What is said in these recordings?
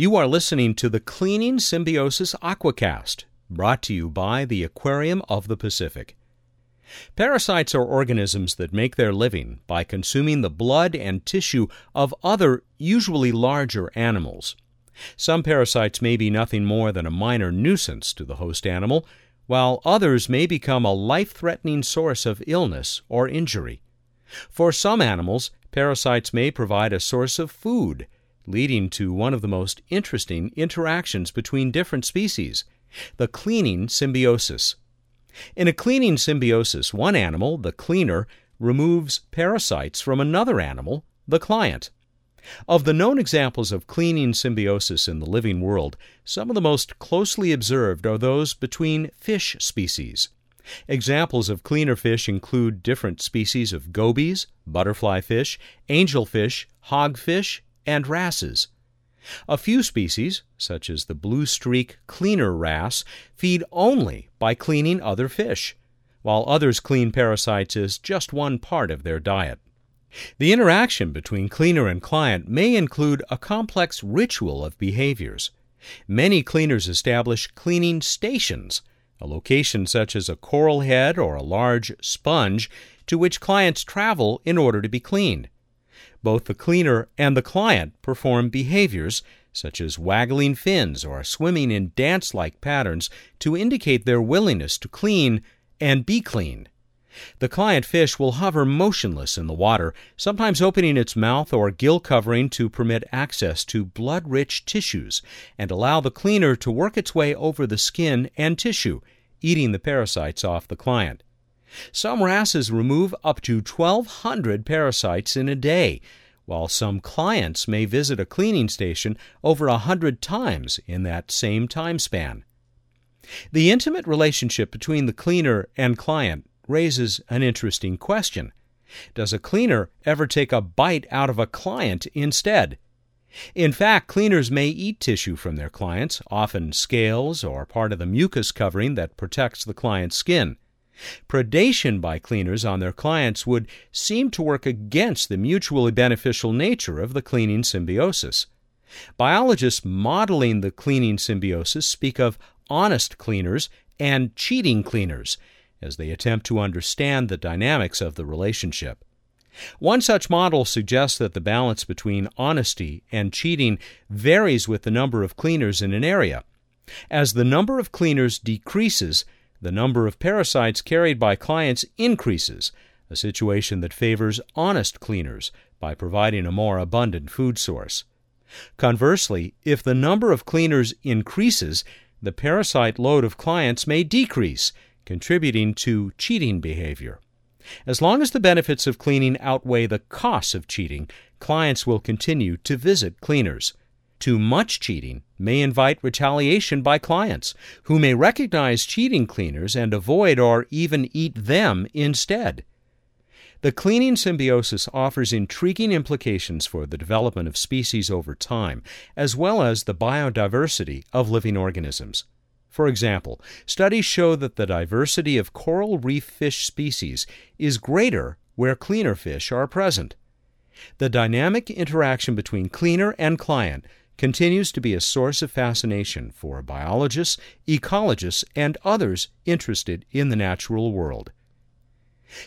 You are listening to the Cleaning Symbiosis Aquacast, brought to you by the Aquarium of the Pacific. Parasites are organisms that make their living by consuming the blood and tissue of other, usually larger animals. Some parasites may be nothing more than a minor nuisance to the host animal, while others may become a life threatening source of illness or injury. For some animals, parasites may provide a source of food, leading to one of the most interesting interactions between different species the cleaning symbiosis. In a cleaning symbiosis, one animal, the cleaner, removes parasites from another animal, the client. Of the known examples of cleaning symbiosis in the living world, some of the most closely observed are those between fish species. Examples of cleaner fish include different species of gobies, butterfly fish, angelfish, hogfish, and wrasses. A few species, such as the blue streak cleaner wrasse, feed only by cleaning other fish, while others clean parasites as just one part of their diet. The interaction between cleaner and client may include a complex ritual of behaviors. Many cleaners establish cleaning stations, a location such as a coral head or a large sponge to which clients travel in order to be cleaned. Both the cleaner and the client perform behaviors such as waggling fins or swimming in dance like patterns to indicate their willingness to clean and be cleaned. The client fish will hover motionless in the water, sometimes opening its mouth or gill covering to permit access to blood rich tissues and allow the cleaner to work its way over the skin and tissue, eating the parasites off the client. Some wrasses remove up to 1,200 parasites in a day, while some clients may visit a cleaning station over a hundred times in that same time span. The intimate relationship between the cleaner and client raises an interesting question. Does a cleaner ever take a bite out of a client instead? In fact, cleaners may eat tissue from their clients, often scales or part of the mucus covering that protects the client's skin. Predation by cleaners on their clients would seem to work against the mutually beneficial nature of the cleaning symbiosis. Biologists modeling the cleaning symbiosis speak of honest cleaners and cheating cleaners, as they attempt to understand the dynamics of the relationship. One such model suggests that the balance between honesty and cheating varies with the number of cleaners in an area. As the number of cleaners decreases, the number of parasites carried by clients increases, a situation that favors honest cleaners by providing a more abundant food source. Conversely, if the number of cleaners increases, the parasite load of clients may decrease, contributing to cheating behavior. As long as the benefits of cleaning outweigh the costs of cheating, clients will continue to visit cleaners. Too much cheating may invite retaliation by clients, who may recognize cheating cleaners and avoid or even eat them instead. The cleaning symbiosis offers intriguing implications for the development of species over time, as well as the biodiversity of living organisms. For example, studies show that the diversity of coral reef fish species is greater where cleaner fish are present. The dynamic interaction between cleaner and client continues to be a source of fascination for biologists, ecologists, and others interested in the natural world.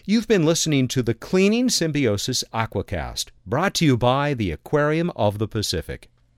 You've been listening to the Cleaning Symbiosis Aquacast, brought to you by the Aquarium of the Pacific.